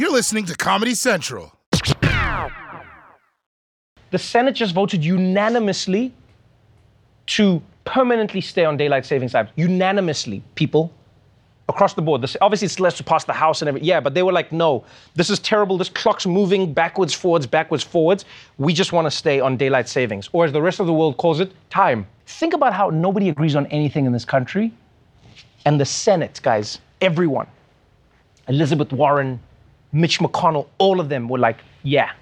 You're listening to Comedy Central. The Senate just voted unanimously to permanently stay on daylight savings time. Unanimously, people across the board. This, obviously, it's less to pass the House and everything. Yeah, but they were like, no, this is terrible. This clock's moving backwards, forwards, backwards, forwards. We just want to stay on daylight savings, or as the rest of the world calls it, time. Think about how nobody agrees on anything in this country. And the Senate, guys, everyone, Elizabeth Warren, Mitch McConnell, all of them were like, yeah,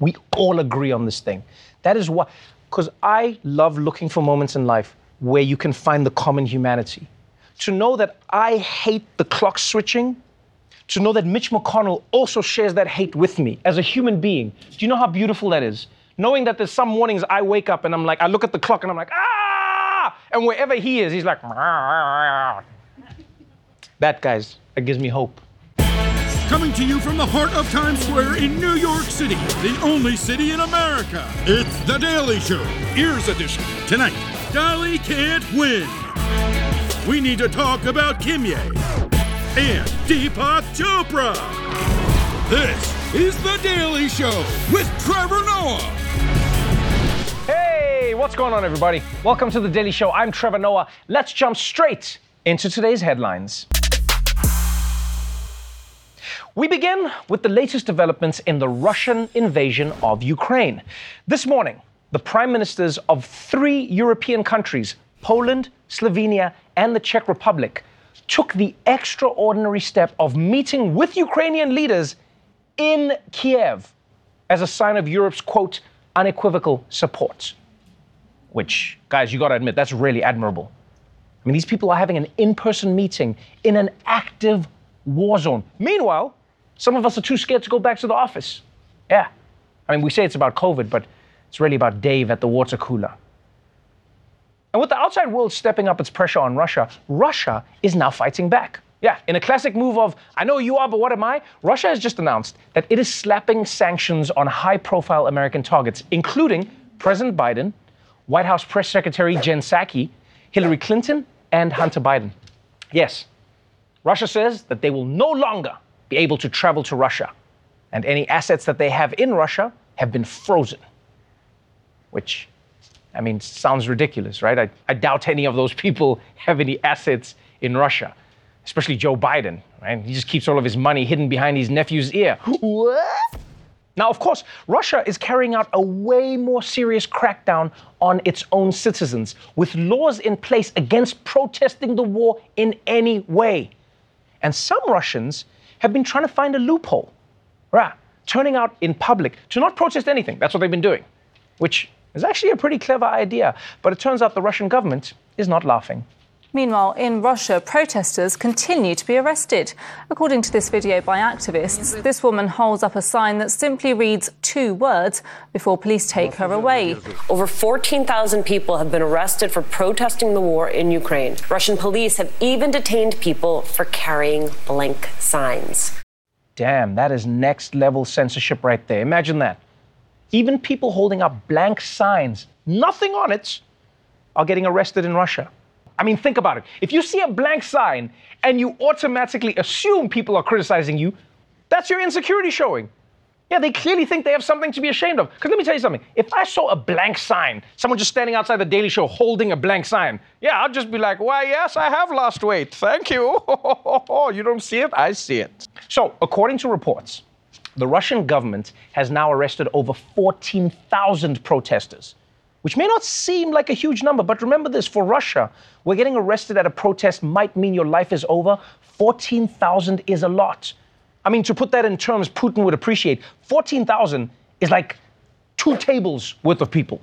we all agree on this thing. That is why, because I love looking for moments in life where you can find the common humanity. To know that I hate the clock switching, to know that Mitch McConnell also shares that hate with me as a human being. Do you know how beautiful that is? Knowing that there's some mornings I wake up and I'm like, I look at the clock and I'm like, ah! And wherever he is, he's like, that, guys, that gives me hope. Coming to you from the heart of Times Square in New York City, the only city in America. It's The Daily Show, Ears Edition. Tonight, Dolly can't win. We need to talk about Kimye and Deepak Chopra. This is The Daily Show with Trevor Noah. Hey, what's going on, everybody? Welcome to The Daily Show. I'm Trevor Noah. Let's jump straight into today's headlines. We begin with the latest developments in the Russian invasion of Ukraine. This morning, the prime ministers of three European countries, Poland, Slovenia, and the Czech Republic, took the extraordinary step of meeting with Ukrainian leaders in Kiev as a sign of Europe's, quote, unequivocal support. Which, guys, you gotta admit, that's really admirable. I mean, these people are having an in person meeting in an active war zone. Meanwhile, some of us are too scared to go back to the office. Yeah. I mean, we say it's about COVID, but it's really about Dave at the water cooler. And with the outside world stepping up its pressure on Russia, Russia is now fighting back. Yeah, in a classic move of, I know you are, but what am I? Russia has just announced that it is slapping sanctions on high profile American targets, including President Biden, White House Press Secretary Jen Psaki, Hillary Clinton, and Hunter Biden. Yes, Russia says that they will no longer be able to travel to Russia, and any assets that they have in Russia have been frozen. Which, I mean, sounds ridiculous, right? I, I doubt any of those people have any assets in Russia, especially Joe Biden, right? He just keeps all of his money hidden behind his nephew's ear. What? Now, of course, Russia is carrying out a way more serious crackdown on its own citizens with laws in place against protesting the war in any way. And some Russians have been trying to find a loophole, right? Turning out in public to not protest anything. That's what they've been doing, which is actually a pretty clever idea. But it turns out the Russian government is not laughing. Meanwhile, in Russia, protesters continue to be arrested. According to this video by activists, this woman holds up a sign that simply reads two words before police take her away. Over 14,000 people have been arrested for protesting the war in Ukraine. Russian police have even detained people for carrying blank signs. Damn, that is next level censorship right there. Imagine that. Even people holding up blank signs, nothing on it, are getting arrested in Russia. I mean, think about it. If you see a blank sign and you automatically assume people are criticizing you, that's your insecurity showing. Yeah, they clearly think they have something to be ashamed of. Because let me tell you something. If I saw a blank sign, someone just standing outside the Daily Show holding a blank sign, yeah, I'd just be like, why, yes, I have lost weight. Thank you. you don't see it? I see it. So, according to reports, the Russian government has now arrested over 14,000 protesters which may not seem like a huge number, but remember this for Russia, where getting arrested at a protest might mean your life is over. 14,000 is a lot. I mean, to put that in terms Putin would appreciate, 14,000 is like two tables worth of people.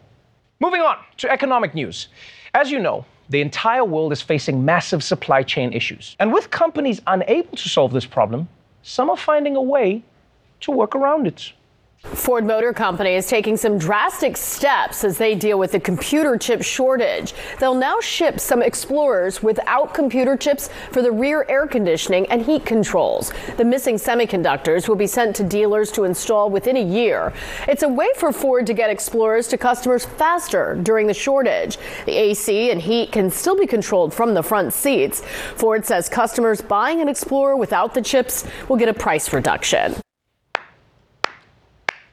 Moving on to economic news. As you know, the entire world is facing massive supply chain issues. And with companies unable to solve this problem, some are finding a way to work around it. Ford Motor Company is taking some drastic steps as they deal with the computer chip shortage. They'll now ship some Explorers without computer chips for the rear air conditioning and heat controls. The missing semiconductors will be sent to dealers to install within a year. It's a way for Ford to get Explorers to customers faster during the shortage. The AC and heat can still be controlled from the front seats. Ford says customers buying an Explorer without the chips will get a price reduction.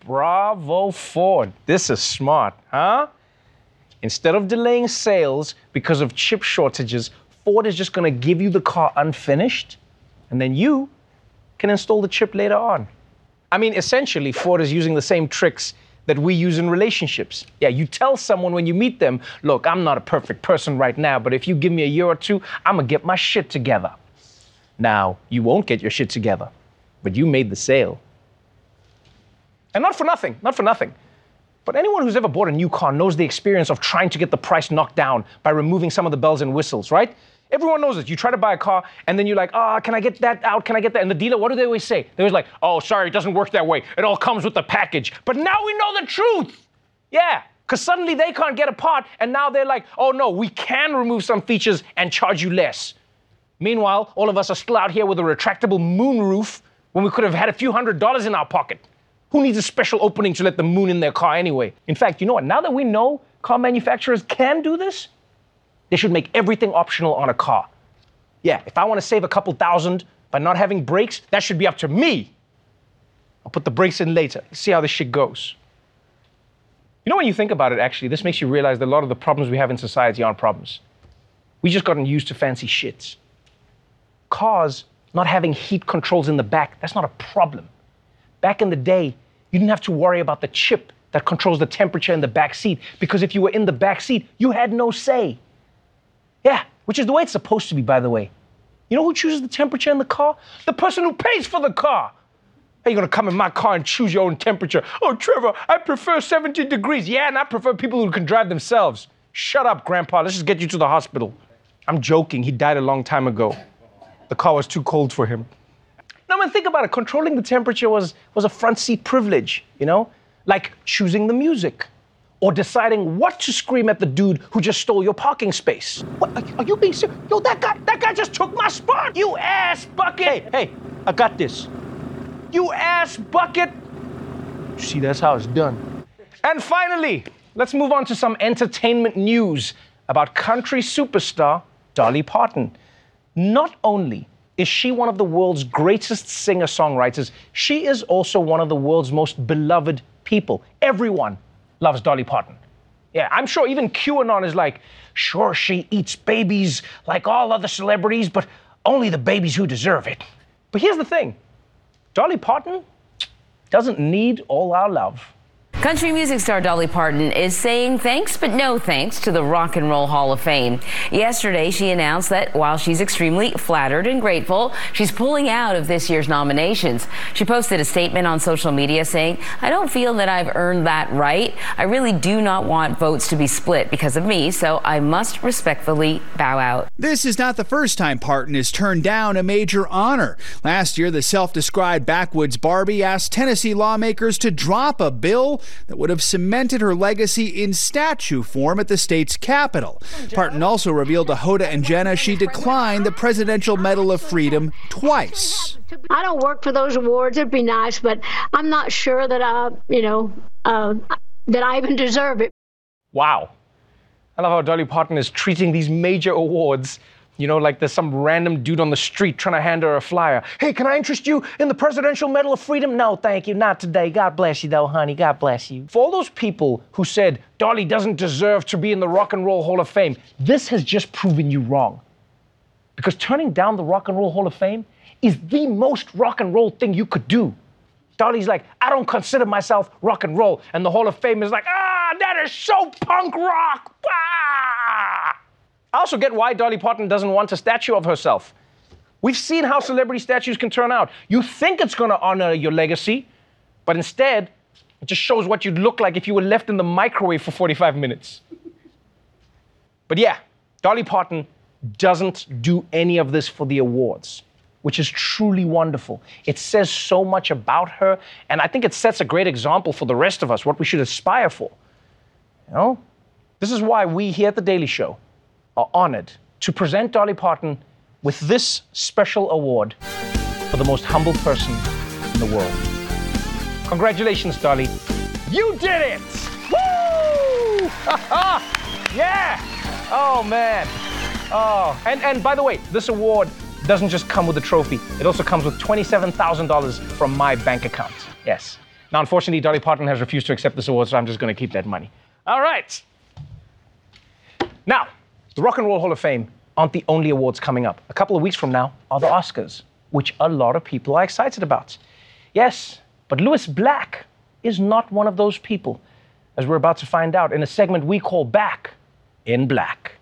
Bravo, Ford. This is smart, huh? Instead of delaying sales because of chip shortages, Ford is just going to give you the car unfinished, and then you can install the chip later on. I mean, essentially, Ford is using the same tricks that we use in relationships. Yeah, you tell someone when you meet them, look, I'm not a perfect person right now, but if you give me a year or two, I'm to get my shit together. Now, you won't get your shit together, but you made the sale. And not for nothing, not for nothing. But anyone who's ever bought a new car knows the experience of trying to get the price knocked down by removing some of the bells and whistles, right? Everyone knows this. You try to buy a car and then you're like, ah, oh, can I get that out? Can I get that? And the dealer, what do they always say? They always like, oh, sorry, it doesn't work that way. It all comes with the package. But now we know the truth. Yeah, because suddenly they can't get a part and now they're like, oh no, we can remove some features and charge you less. Meanwhile, all of us are still out here with a retractable moon roof when we could have had a few hundred dollars in our pocket. Who needs a special opening to let the moon in their car anyway? In fact, you know what? Now that we know car manufacturers can do this, they should make everything optional on a car. Yeah, if I want to save a couple thousand by not having brakes, that should be up to me. I'll put the brakes in later. Let's see how this shit goes. You know, when you think about it, actually, this makes you realize that a lot of the problems we have in society aren't problems. We just gotten used to fancy shits. Cars not having heat controls in the back, that's not a problem. Back in the day, you didn't have to worry about the chip that controls the temperature in the back seat because if you were in the back seat, you had no say. Yeah, which is the way it's supposed to be, by the way. You know who chooses the temperature in the car? The person who pays for the car. Are you're gonna come in my car and choose your own temperature. Oh, Trevor, I prefer 17 degrees. Yeah, and I prefer people who can drive themselves. Shut up, Grandpa. Let's just get you to the hospital. I'm joking. He died a long time ago. The car was too cold for him. Now, mean, think about it. Controlling the temperature was, was a front seat privilege, you know? Like choosing the music or deciding what to scream at the dude who just stole your parking space. What, are, are you being serious? Yo, that guy, that guy just took my spot. You ass bucket. Hey, hey, I got this. You ass bucket. See, that's how it's done. And finally, let's move on to some entertainment news about country superstar Dolly Parton. Not only is she one of the world's greatest singer songwriters? She is also one of the world's most beloved people. Everyone loves Dolly Parton. Yeah, I'm sure even QAnon is like, sure, she eats babies like all other celebrities, but only the babies who deserve it. But here's the thing Dolly Parton doesn't need all our love. Country music star Dolly Parton is saying thanks but no thanks to the Rock and Roll Hall of Fame. Yesterday, she announced that while she's extremely flattered and grateful, she's pulling out of this year's nominations. She posted a statement on social media saying, I don't feel that I've earned that right. I really do not want votes to be split because of me, so I must respectfully bow out. This is not the first time Parton has turned down a major honor. Last year, the self described backwoods Barbie asked Tennessee lawmakers to drop a bill that would have cemented her legacy in statue form at the state's capital. Parton also revealed to Hoda and Jenna she declined the Presidential Medal of Freedom twice. I don't work for those awards. It'd be nice, but I'm not sure that I, you know, uh, that I even deserve it. Wow. I love how Dolly Parton is treating these major awards you know, like there's some random dude on the street trying to hand her a flyer. Hey, can I interest you in the Presidential Medal of Freedom? No, thank you. Not today. God bless you, though, honey. God bless you. For all those people who said Dolly doesn't deserve to be in the Rock and Roll Hall of Fame, this has just proven you wrong. Because turning down the Rock and Roll Hall of Fame is the most rock and roll thing you could do. Dolly's like, I don't consider myself rock and roll. And the Hall of Fame is like, ah, that is so punk rock. Ah! I also get why Dolly Parton doesn't want a statue of herself. We've seen how celebrity statues can turn out. You think it's going to honor your legacy, but instead, it just shows what you'd look like if you were left in the microwave for 45 minutes. But yeah, Dolly Parton doesn't do any of this for the awards. which is truly wonderful. It says so much about her, and I think it sets a great example for the rest of us, what we should aspire for. You know? This is why we here at The Daily Show are honored to present Dolly Parton with this special award for the most humble person in the world. Congratulations, Dolly. You did it! Woo! yeah! Oh, man. Oh, and, and by the way, this award doesn't just come with a trophy, it also comes with $27,000 from my bank account. Yes. Now, unfortunately, Dolly Parton has refused to accept this award, so I'm just going to keep that money. All right. Now, the Rock and Roll Hall of Fame aren't the only awards coming up. A couple of weeks from now are the Oscars, which a lot of people are excited about. Yes, but Lewis Black is not one of those people, as we're about to find out in a segment we call Back in Black.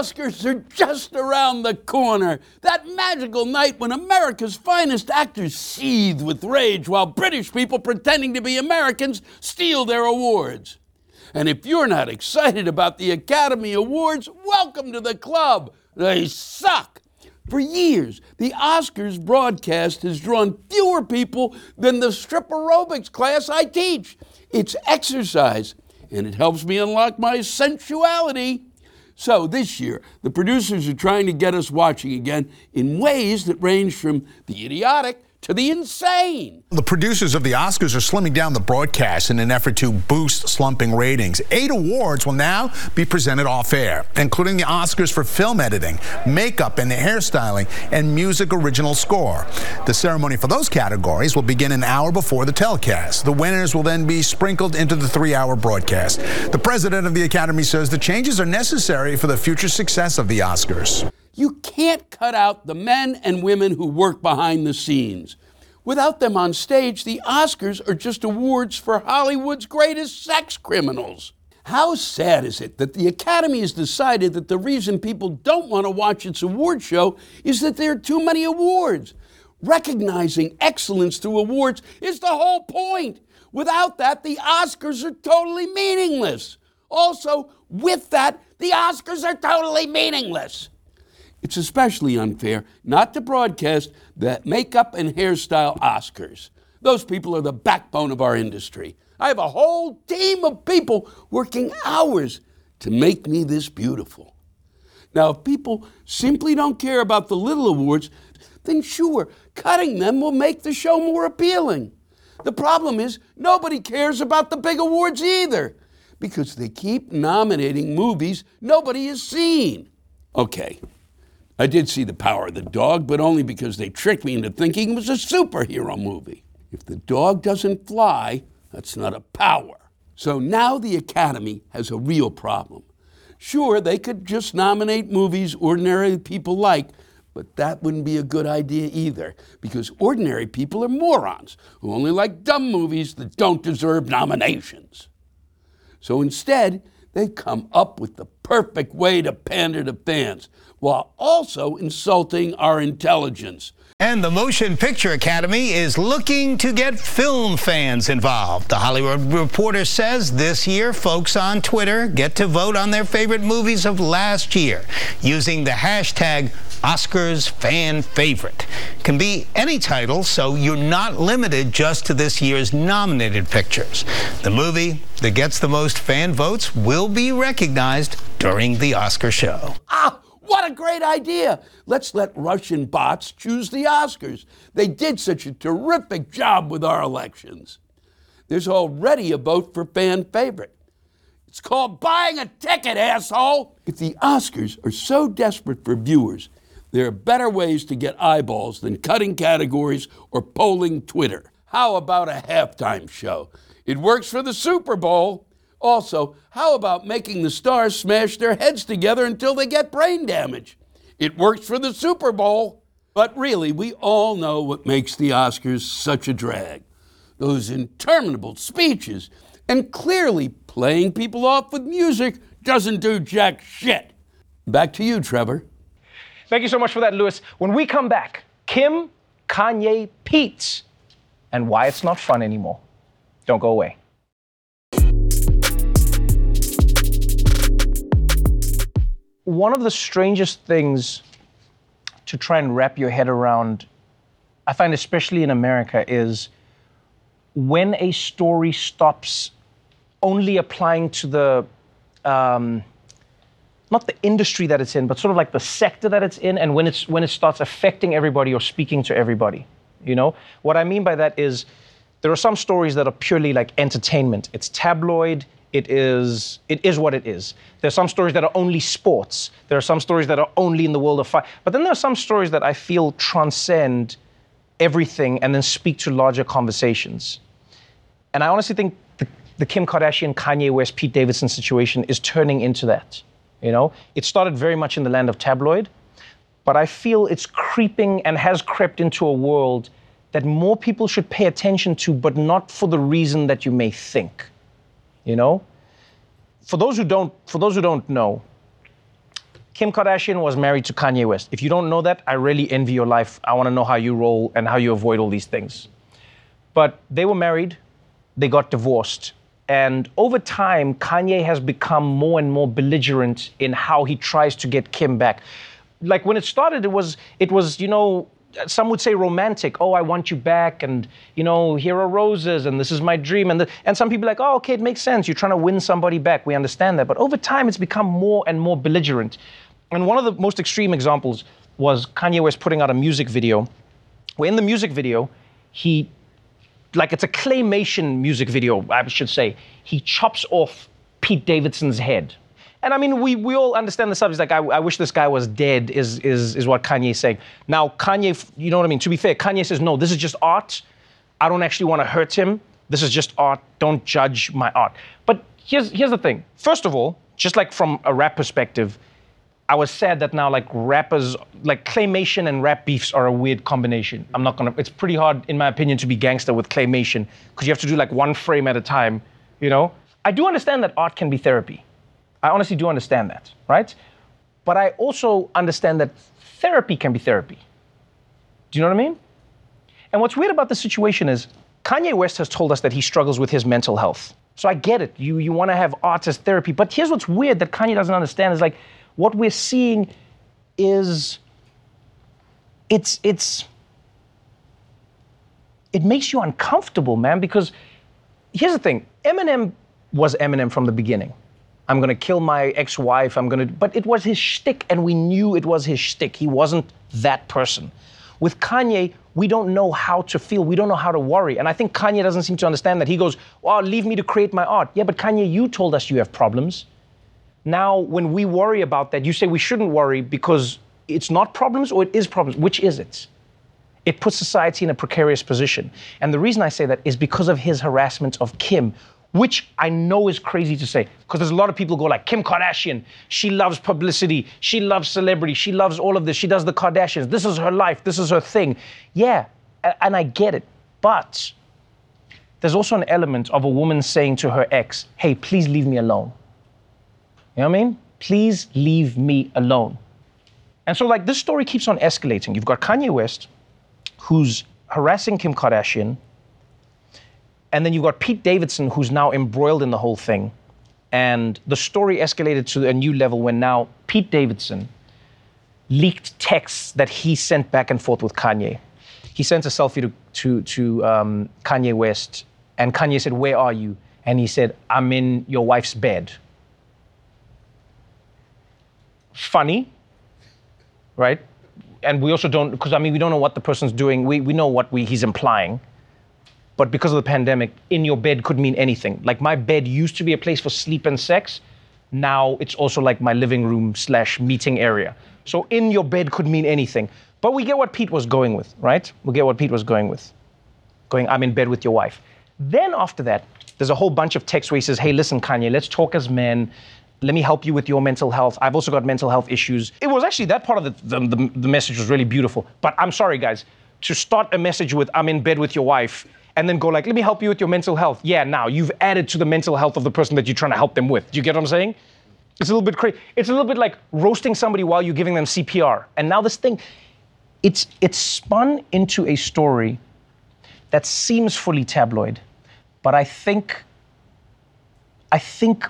Oscars are just around the corner. That magical night when America's finest actors seethe with rage while British people pretending to be Americans steal their awards. And if you're not excited about the Academy Awards, welcome to the club. They suck. For years, the Oscars broadcast has drawn fewer people than the strip aerobics class I teach. It's exercise, and it helps me unlock my sensuality. So this year, the producers are trying to get us watching again in ways that range from the idiotic to the insane. The producers of the Oscars are slimming down the broadcast in an effort to boost slumping ratings. Eight awards will now be presented off air, including the Oscars for film editing, makeup and hairstyling, and music original score. The ceremony for those categories will begin an hour before the telecast. The winners will then be sprinkled into the three hour broadcast. The president of the Academy says the changes are necessary for the future success of the Oscars. You can't cut out the men and women who work behind the scenes. Without them on stage, the Oscars are just awards for Hollywood's greatest sex criminals. How sad is it that the Academy has decided that the reason people don't want to watch its award show is that there are too many awards? Recognizing excellence through awards is the whole point. Without that, the Oscars are totally meaningless. Also, with that, the Oscars are totally meaningless. It's especially unfair not to broadcast the makeup and hairstyle Oscars. Those people are the backbone of our industry. I have a whole team of people working hours to make me this beautiful. Now, if people simply don't care about the little awards, then sure, cutting them will make the show more appealing. The problem is, nobody cares about the big awards either, because they keep nominating movies nobody has seen. Okay, I did see The Power of the Dog, but only because they tricked me into thinking it was a superhero movie. If the dog doesn't fly, that's not a power. So now the Academy has a real problem. Sure, they could just nominate movies ordinary people like, but that wouldn't be a good idea either, because ordinary people are morons who only like dumb movies that don't deserve nominations. So instead, they come up with the perfect way to pander to fans while also insulting our intelligence. And the Motion Picture Academy is looking to get film fans involved. The Hollywood Reporter says this year, folks on Twitter get to vote on their favorite movies of last year using the hashtag Oscars fan favorite. Can be any title, so you're not limited just to this year's nominated pictures. The movie that gets the most fan votes will be recognized during the Oscar show. Ah! What a great idea! Let's let Russian bots choose the Oscars. They did such a terrific job with our elections. There's already a vote for fan favorite. It's called buying a ticket, asshole! If the Oscars are so desperate for viewers, there are better ways to get eyeballs than cutting categories or polling Twitter. How about a halftime show? It works for the Super Bowl. Also, how about making the stars smash their heads together until they get brain damage? It works for the Super Bowl. But really, we all know what makes the Oscars such a drag those interminable speeches, and clearly playing people off with music doesn't do jack shit. Back to you, Trevor. Thank you so much for that, Lewis. When we come back, Kim, Kanye, Pete, and why it's not fun anymore. Don't go away. One of the strangest things to try and wrap your head around, I find especially in America, is when a story stops only applying to the um, not the industry that it's in, but sort of like the sector that it's in, and when it's when it starts affecting everybody or speaking to everybody. You know what I mean by that is there are some stories that are purely like entertainment. It's tabloid. It is it is what it is. There are some stories that are only sports. There are some stories that are only in the world of fight. But then there are some stories that I feel transcend everything and then speak to larger conversations. And I honestly think the, the Kim Kardashian, Kanye West, Pete Davidson situation is turning into that. You know, it started very much in the land of tabloid, but I feel it's creeping and has crept into a world that more people should pay attention to, but not for the reason that you may think. You know, for those who don't, for those who don't know, Kim Kardashian was married to Kanye West. If you don't know that, I really envy your life. I want to know how you roll and how you avoid all these things. But they were married, they got divorced. And over time, Kanye has become more and more belligerent in how he tries to get Kim back. Like when it started, it was, it was, you know, some would say romantic. Oh, I want you back, and you know, here are roses, and this is my dream. And the, and some people are like, oh, okay, it makes sense. You're trying to win somebody back. We understand that. But over time, it's become more and more belligerent. And one of the most extreme examples was Kanye West putting out a music video, where in the music video, he, like it's a claymation music video, I should say, he chops off Pete Davidson's head. And I mean, we, we all understand the subject. Like, I, I wish this guy was dead, is, is, is what Kanye's saying. Now, Kanye, you know what I mean? To be fair, Kanye says, no, this is just art. I don't actually want to hurt him. This is just art. Don't judge my art. But here's, here's the thing. First of all, just like from a rap perspective, I was sad that now like rappers, like claymation and rap beefs are a weird combination. I'm not gonna, it's pretty hard, in my opinion, to be gangster with claymation because you have to do like one frame at a time, you know? I do understand that art can be therapy. I honestly do understand that, right? But I also understand that therapy can be therapy. Do you know what I mean? And what's weird about the situation is Kanye West has told us that he struggles with his mental health. So I get it. You, you want to have art as therapy. But here's what's weird that Kanye doesn't understand is like, what we're seeing is it's it's it makes you uncomfortable, man, because here's the thing. Eminem was Eminem from the beginning. I'm gonna kill my ex-wife, I'm gonna but it was his shtick, and we knew it was his shtick. He wasn't that person. With Kanye, we don't know how to feel. We don't know how to worry. And I think Kanye doesn't seem to understand that. He goes, Oh, leave me to create my art. Yeah, but Kanye, you told us you have problems. Now, when we worry about that, you say we shouldn't worry because it's not problems or it is problems. Which is it? It puts society in a precarious position. And the reason I say that is because of his harassment of Kim, which I know is crazy to say, because there's a lot of people go like, Kim Kardashian, she loves publicity, she loves celebrity, she loves all of this, she does the Kardashians, this is her life, this is her thing. Yeah, and I get it. But there's also an element of a woman saying to her ex, hey, please leave me alone. You know what I mean? Please leave me alone. And so, like, this story keeps on escalating. You've got Kanye West, who's harassing Kim Kardashian, and then you've got Pete Davidson, who's now embroiled in the whole thing. And the story escalated to a new level when now Pete Davidson leaked texts that he sent back and forth with Kanye. He sent a selfie to, to, to um, Kanye West, and Kanye said, Where are you? And he said, I'm in your wife's bed funny, right? And we also don't, because I mean, we don't know what the person's doing. We, we know what we, he's implying. But because of the pandemic, in your bed could mean anything. Like my bed used to be a place for sleep and sex. Now it's also like my living room slash meeting area. So in your bed could mean anything. But we get what Pete was going with, right? We get what Pete was going with. Going, I'm in bed with your wife. Then after that, there's a whole bunch of texts where he says, hey, listen, Kanye, let's talk as men let me help you with your mental health. I've also got mental health issues. It was actually that part of the, the, the, the message was really beautiful. But I'm sorry, guys, to start a message with, I'm in bed with your wife, and then go like, let me help you with your mental health. Yeah, now you've added to the mental health of the person that you're trying to help them with. Do you get what I'm saying? It's a little bit crazy. It's a little bit like roasting somebody while you're giving them CPR. And now this thing, it's it's spun into a story that seems fully tabloid, but I think I think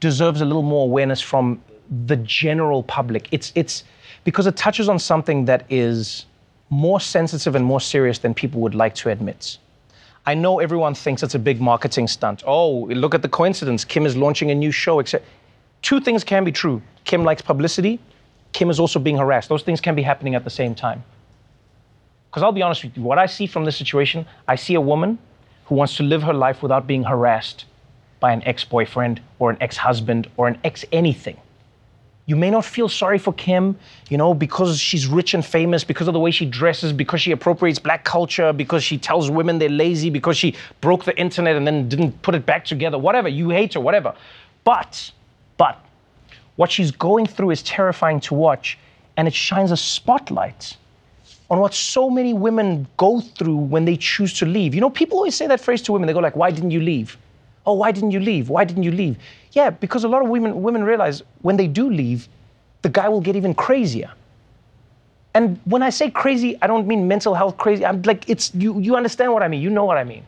deserves a little more awareness from the general public. It's it's because it touches on something that is more sensitive and more serious than people would like to admit. I know everyone thinks it's a big marketing stunt. Oh, look at the coincidence. Kim is launching a new show, etc. Two things can be true. Kim likes publicity. Kim is also being harassed. Those things can be happening at the same time. Because I'll be honest with you, what I see from this situation, I see a woman who wants to live her life without being harassed by an ex boyfriend or an ex husband or an ex anything. You may not feel sorry for Kim, you know, because she's rich and famous, because of the way she dresses, because she appropriates black culture, because she tells women they're lazy, because she broke the internet and then didn't put it back together, whatever. You hate her, whatever. But, but, what she's going through is terrifying to watch, and it shines a spotlight on what so many women go through when they choose to leave. You know, people always say that phrase to women. They go like, "Why didn't you leave?" Oh, why didn't you leave? Why didn't you leave? Yeah, because a lot of women women realize when they do leave, the guy will get even crazier. And when I say crazy, I don't mean mental health crazy. I'm like it's you you understand what I mean. You know what I mean.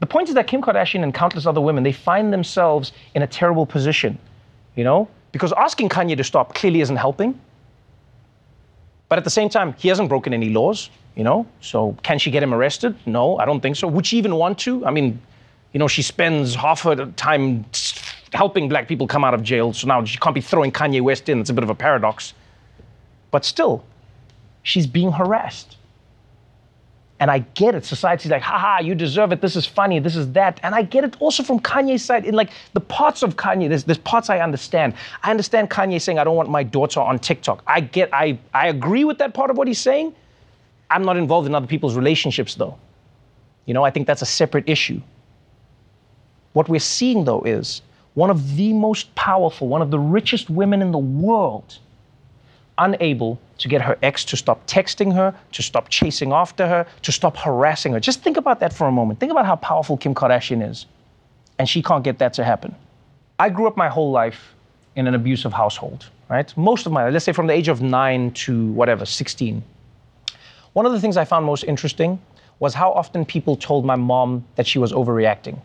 The point is that Kim Kardashian and countless other women, they find themselves in a terrible position, you know? Because asking Kanye to stop clearly isn't helping. But at the same time, he hasn't broken any laws, you know? So can she get him arrested? No, I don't think so. Would she even want to? I mean, you know, she spends half her time helping black people come out of jail, so now she can't be throwing Kanye West in. It's a bit of a paradox. But still, she's being harassed. And I get it. Society's like, haha, you deserve it. This is funny. This is that. And I get it also from Kanye's side. In like the parts of Kanye, there's, there's parts I understand. I understand Kanye saying, I don't want my daughter on TikTok. I get, I, I agree with that part of what he's saying. I'm not involved in other people's relationships, though. You know, I think that's a separate issue. What we're seeing, though, is one of the most powerful, one of the richest women in the world, unable to get her ex to stop texting her, to stop chasing after her, to stop harassing her. Just think about that for a moment. Think about how powerful Kim Kardashian is. And she can't get that to happen. I grew up my whole life in an abusive household, right? Most of my, let's say from the age of nine to whatever, 16. One of the things I found most interesting was how often people told my mom that she was overreacting.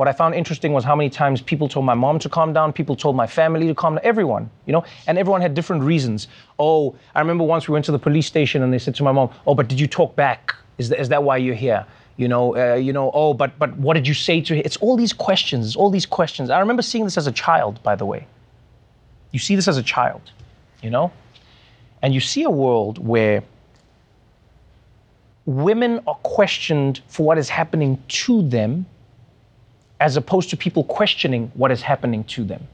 What I found interesting was how many times people told my mom to calm down, people told my family to calm down, everyone, you know, and everyone had different reasons. Oh, I remember once we went to the police station and they said to my mom, "Oh, but did you talk back? Is that, is that why you're here?" You know, uh, you know. Oh, but but what did you say to him? It's all these questions. All these questions. I remember seeing this as a child, by the way. You see this as a child, you know, and you see a world where women are questioned for what is happening to them as opposed to people questioning what is happening to them.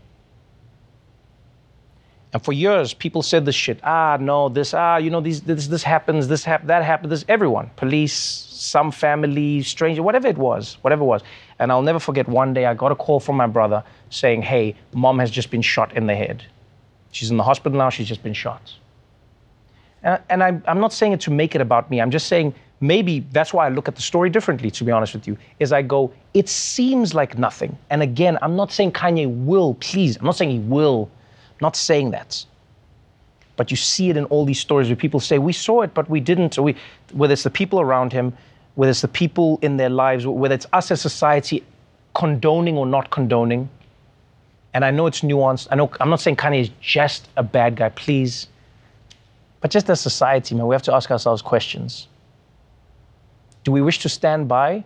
And for years, people said this shit. Ah, no, this, ah, you know, these, this, this happens, this happens, that happens, this, everyone, police, some family, stranger, whatever it was, whatever it was. And I'll never forget one day I got a call from my brother saying, hey, mom has just been shot in the head. She's in the hospital now, she's just been shot. And, and I, I'm not saying it to make it about me. I'm just saying maybe that's why I look at the story differently, to be honest with you, is I go, it seems like nothing. And again, I'm not saying Kanye will, please, I'm not saying he will, I'm not saying that. But you see it in all these stories where people say, we saw it, but we didn't. Or we, whether it's the people around him, whether it's the people in their lives, whether it's us as society condoning or not condoning. And I know it's nuanced. I know I'm not saying Kanye is just a bad guy, please. But just as society, man, we have to ask ourselves questions. Do we wish to stand by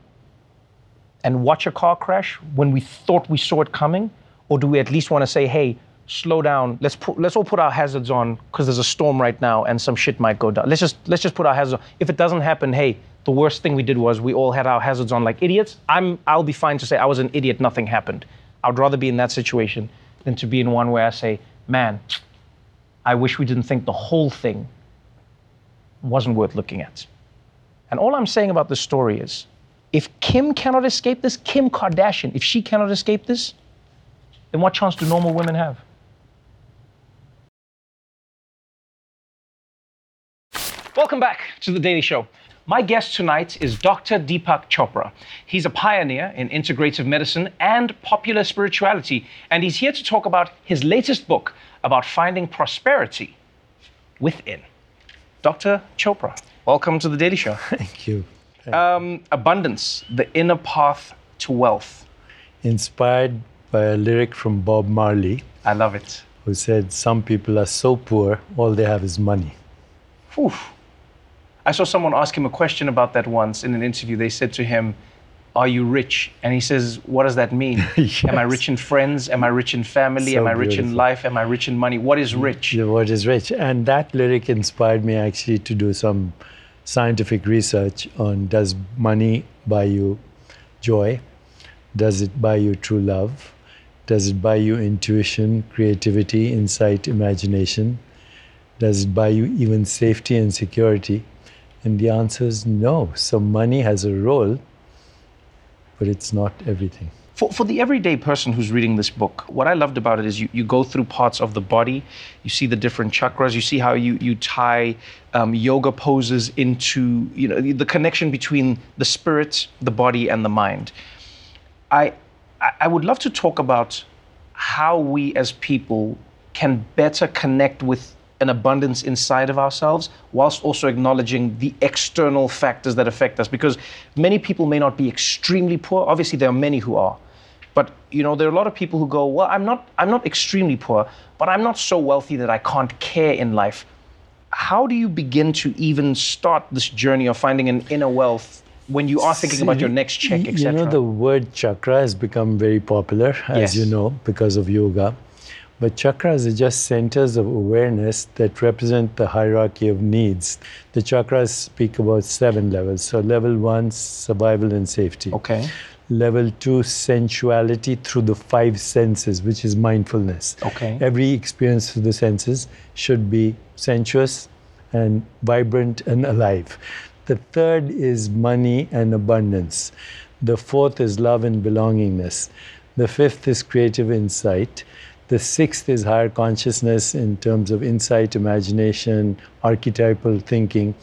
and watch a car crash when we thought we saw it coming? Or do we at least want to say, hey, slow down, let's, let's all put our hazards on because there's a storm right now and some shit might go down. Let's just, let's just put our hazards on. If it doesn't happen, hey, the worst thing we did was we all had our hazards on like idiots. I'm, I'll be fine to say I was an idiot, nothing happened. I'd rather be in that situation than to be in one where I say, man, I wish we didn't think the whole thing wasn't worth looking at. And all I'm saying about this story is if Kim cannot escape this, Kim Kardashian, if she cannot escape this, then what chance do normal women have? Welcome back to The Daily Show. My guest tonight is Dr. Deepak Chopra. He's a pioneer in integrative medicine and popular spirituality, and he's here to talk about his latest book about finding prosperity within. Dr. Chopra, welcome to The Daily Show. Thank you. Um, abundance, the inner path to wealth. Inspired by a lyric from Bob Marley. I love it. who said some people are so poor, all they have is money. Oof. I saw someone ask him a question about that once in an interview. They said to him, Are you rich? And he says, What does that mean? Am I rich in friends? Am I rich in family? So Am I rich in life? Am I rich in money? What is mm, rich? The word is rich? And that lyric inspired me actually to do some scientific research on does money buy you joy? Does it buy you true love? Does it buy you intuition, creativity, insight, imagination? Does it buy you even safety and security? And the answer is no. So money has a role, but it's not everything. For, for the everyday person who's reading this book, what I loved about it is you, you go through parts of the body, you see the different chakras, you see how you, you tie um, yoga poses into you know the connection between the spirit, the body, and the mind. I, I I would love to talk about how we as people can better connect with an abundance inside of ourselves whilst also acknowledging the external factors that affect us. Because many people may not be extremely poor. Obviously there are many who are. But you know there are a lot of people who go well i'm not i'm not extremely poor but i'm not so wealthy that i can't care in life. How do you begin to even start this journey of finding an inner wealth when you are thinking about your next check etc You know, the word chakra has become very popular, as you know, because of yoga. But chakras are just centers of awareness that represent the hierarchy of needs. The chakras speak about seven levels. So, level one, survival and safety. Okay. Level two, sensuality through the five senses, which is mindfulness. Okay. Every experience through the senses should be sensuous and vibrant and alive. The third is money and abundance. The fourth is love and belongingness. The fifth is creative insight. The sixth is higher consciousness in terms of insight, imagination, archetypal thinking.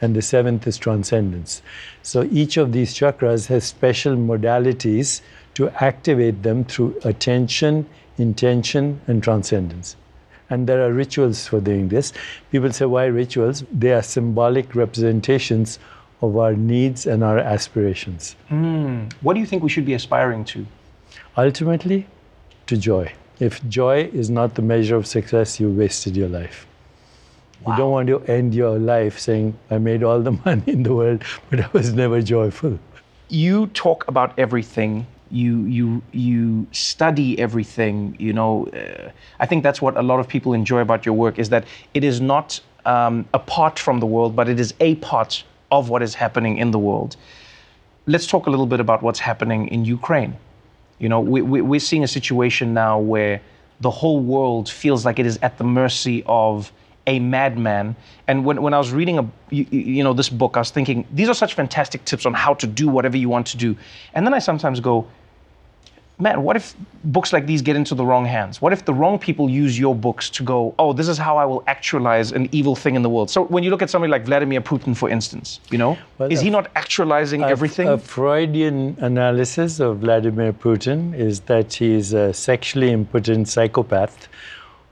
And the seventh is transcendence. So each of these chakras has special modalities to activate them through attention, intention, and transcendence. And there are rituals for doing this. People say, why rituals? They are symbolic representations of our needs and our aspirations. Hmm. what do you think we should be aspiring to Ultimately, to joy. If joy is not the measure of success, you wasted your life. You don't want to end your life saying, I made all the money in the world, but I was never joyful. you talk about everything you you you study everything you know uh, i think that's what a lot of people enjoy about your work is that it is not um, apart from the world but it is a part of what is happening in the world let's talk a little bit about what's happening in ukraine you know we, we, we're seeing a situation now where the whole world feels like it is at the mercy of a madman. And when, when I was reading a, you, you know this book, I was thinking these are such fantastic tips on how to do whatever you want to do. And then I sometimes go, man, what if books like these get into the wrong hands? What if the wrong people use your books to go, oh, this is how I will actualize an evil thing in the world? So when you look at somebody like Vladimir Putin, for instance, you know, Well, is he not actualizing A- everything? A Freudian analysis of Vladimir Putin is that he is a sexually impotent psychopath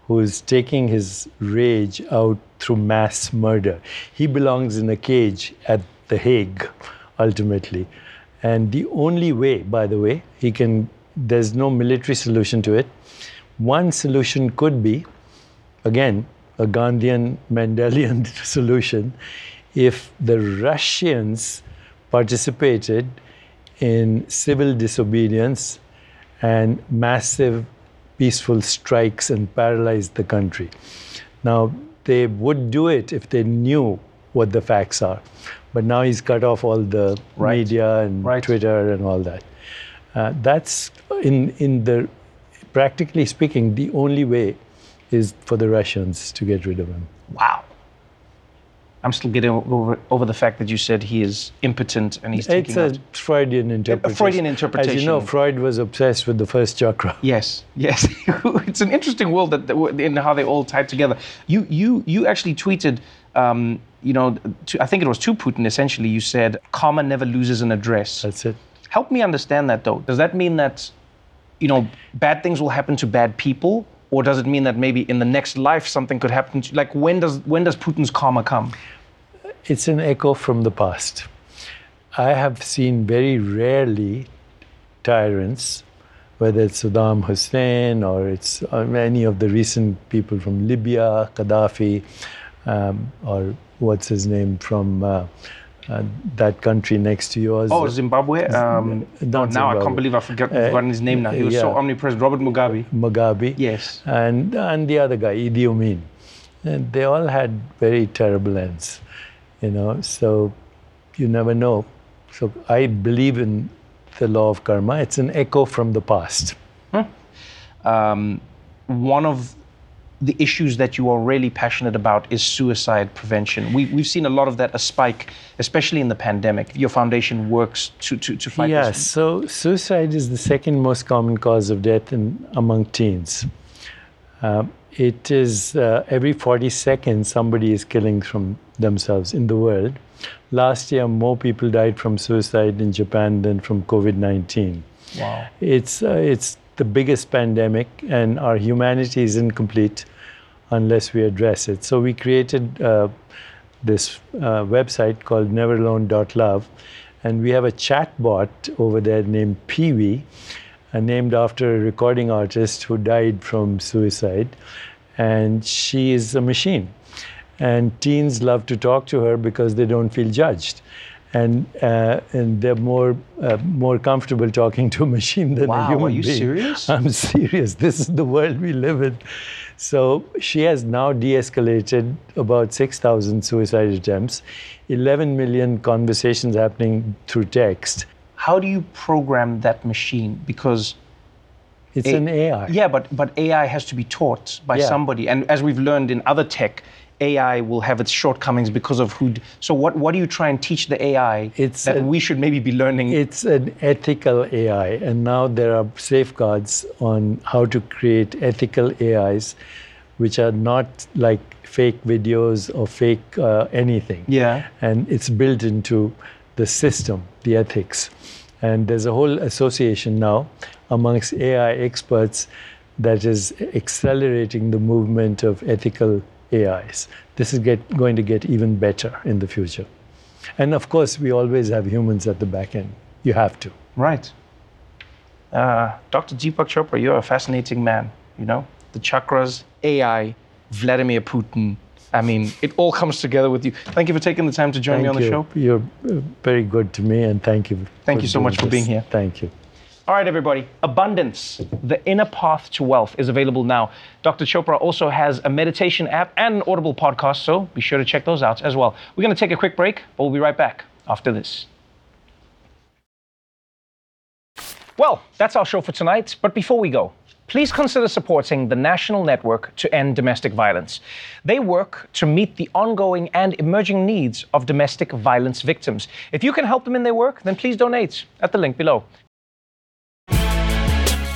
who is taking his rage out through mass murder. He belongs in a cage at The Hague, ultimately. And the only way, by the way, he can, there's no military solution to it. One solution could be, again, a Gandhian Mandelian solution, if the Russians participated in civil disobedience and massive peaceful strikes and paralyzed the country. Now, they would do it if they knew what the facts are. But now he's cut off all the media and Twitter and all that. Uh, that's in in the practically speaking, the only way is for the Russians to get rid of him. Wow. I'm still getting over, over the fact that you said he is impotent and he's It's a out. Freudian interpretation. Freudian interpretation. As you know, Freud was obsessed with the first chakra. Yes, yes. it's an interesting world that, that in how they all tie together. You you you actually tweeted, um, you know, to, I think it was to Putin. Essentially, you said karma never loses an address. That's it. Help me understand that though. Does that mean that, you know, bad things will happen to bad people, or does it mean that maybe in the next life something could happen? To, like when does when does Putin's karma come? It's an echo from the past. I have seen very rarely tyrants whether it's Saddam Hussein or it's uh, any of the recent people from Libya, Gaddafi, um, or what's his name from uh, uh, that country next to yours. Oh, Zimbabwe. Um, Not now I can't believe I forgot Uh, forgotten his name now. He was so omnipresent. Robert Mugabe. Mugabe. Yes. And, and the other guy, Idi Amin. And they all had very terrible ends, you know, so you never know. So I believe in the law of karma. It's an echo from the past. Um, one of the issues that you are really passionate about is suicide prevention. We, we've seen a lot of that, a spike, especially in the pandemic. Your foundation works to, to, to fight Yes, this. so suicide is the second most common cause of death in, among teens. Uh, it is uh, every 40 seconds somebody is killing from themselves in the world. Last year, more people died from suicide in Japan than from COVID 19. Wow. It's, uh, it's the biggest pandemic, and our humanity is incomplete unless we address it. So, we created uh, this uh, website called neveralone.love, and we have a chat bot over there named Peewee, uh, named after a recording artist who died from suicide. And she is a machine. And teens love to talk to her because they don't feel judged. And, uh, and they're more, uh, more comfortable talking to a machine than a human. Wow, are you being. serious? I'm serious. This is the world we live in. So she has now de escalated about 6,000 suicide attempts, 11 million conversations happening through text. How do you program that machine? Because It's A- an AI. Yeah, but but AI has to be taught by Yeah. somebody, and as we've learned in other tech, AI will have its shortcomings because of who. So what what do you try and teach the AI It's that a- we should maybe be learning? It's an ethical AI, and now there are safeguards on how to create ethical AIs, which are not like fake videos or fake uh, anything. Yeah. And it's built into the system, the ethics. And there's a whole association now amongst AI experts that is accelerating the movement of ethical AIs. This is get, going to get even better in the future. And of course, we always have humans at the back end. You have to. Right. Uh, Dr. Deepak Chopra, you're a fascinating man. You know, the chakras, AI, Vladimir Putin. I mean, it all comes together with you. Thank you for taking the time to join me on Thank the show. You're uh, very good to me, and thank you. Thank you so much for being here. Thank you. All right, everybody. Abundance, the inner path to wealth, is available now. Dr. Chopra also has a meditation app and an Audible podcast, so be sure to check those out as well. We're going to take a quick break, but we'll be right back after this. Well, that's our show for tonight. But before we go, please consider supporting the National Network to End Domestic Violence. They work to meet the ongoing and emerging needs of domestic violence victims. If you can help them in their work, then please donate at the link below.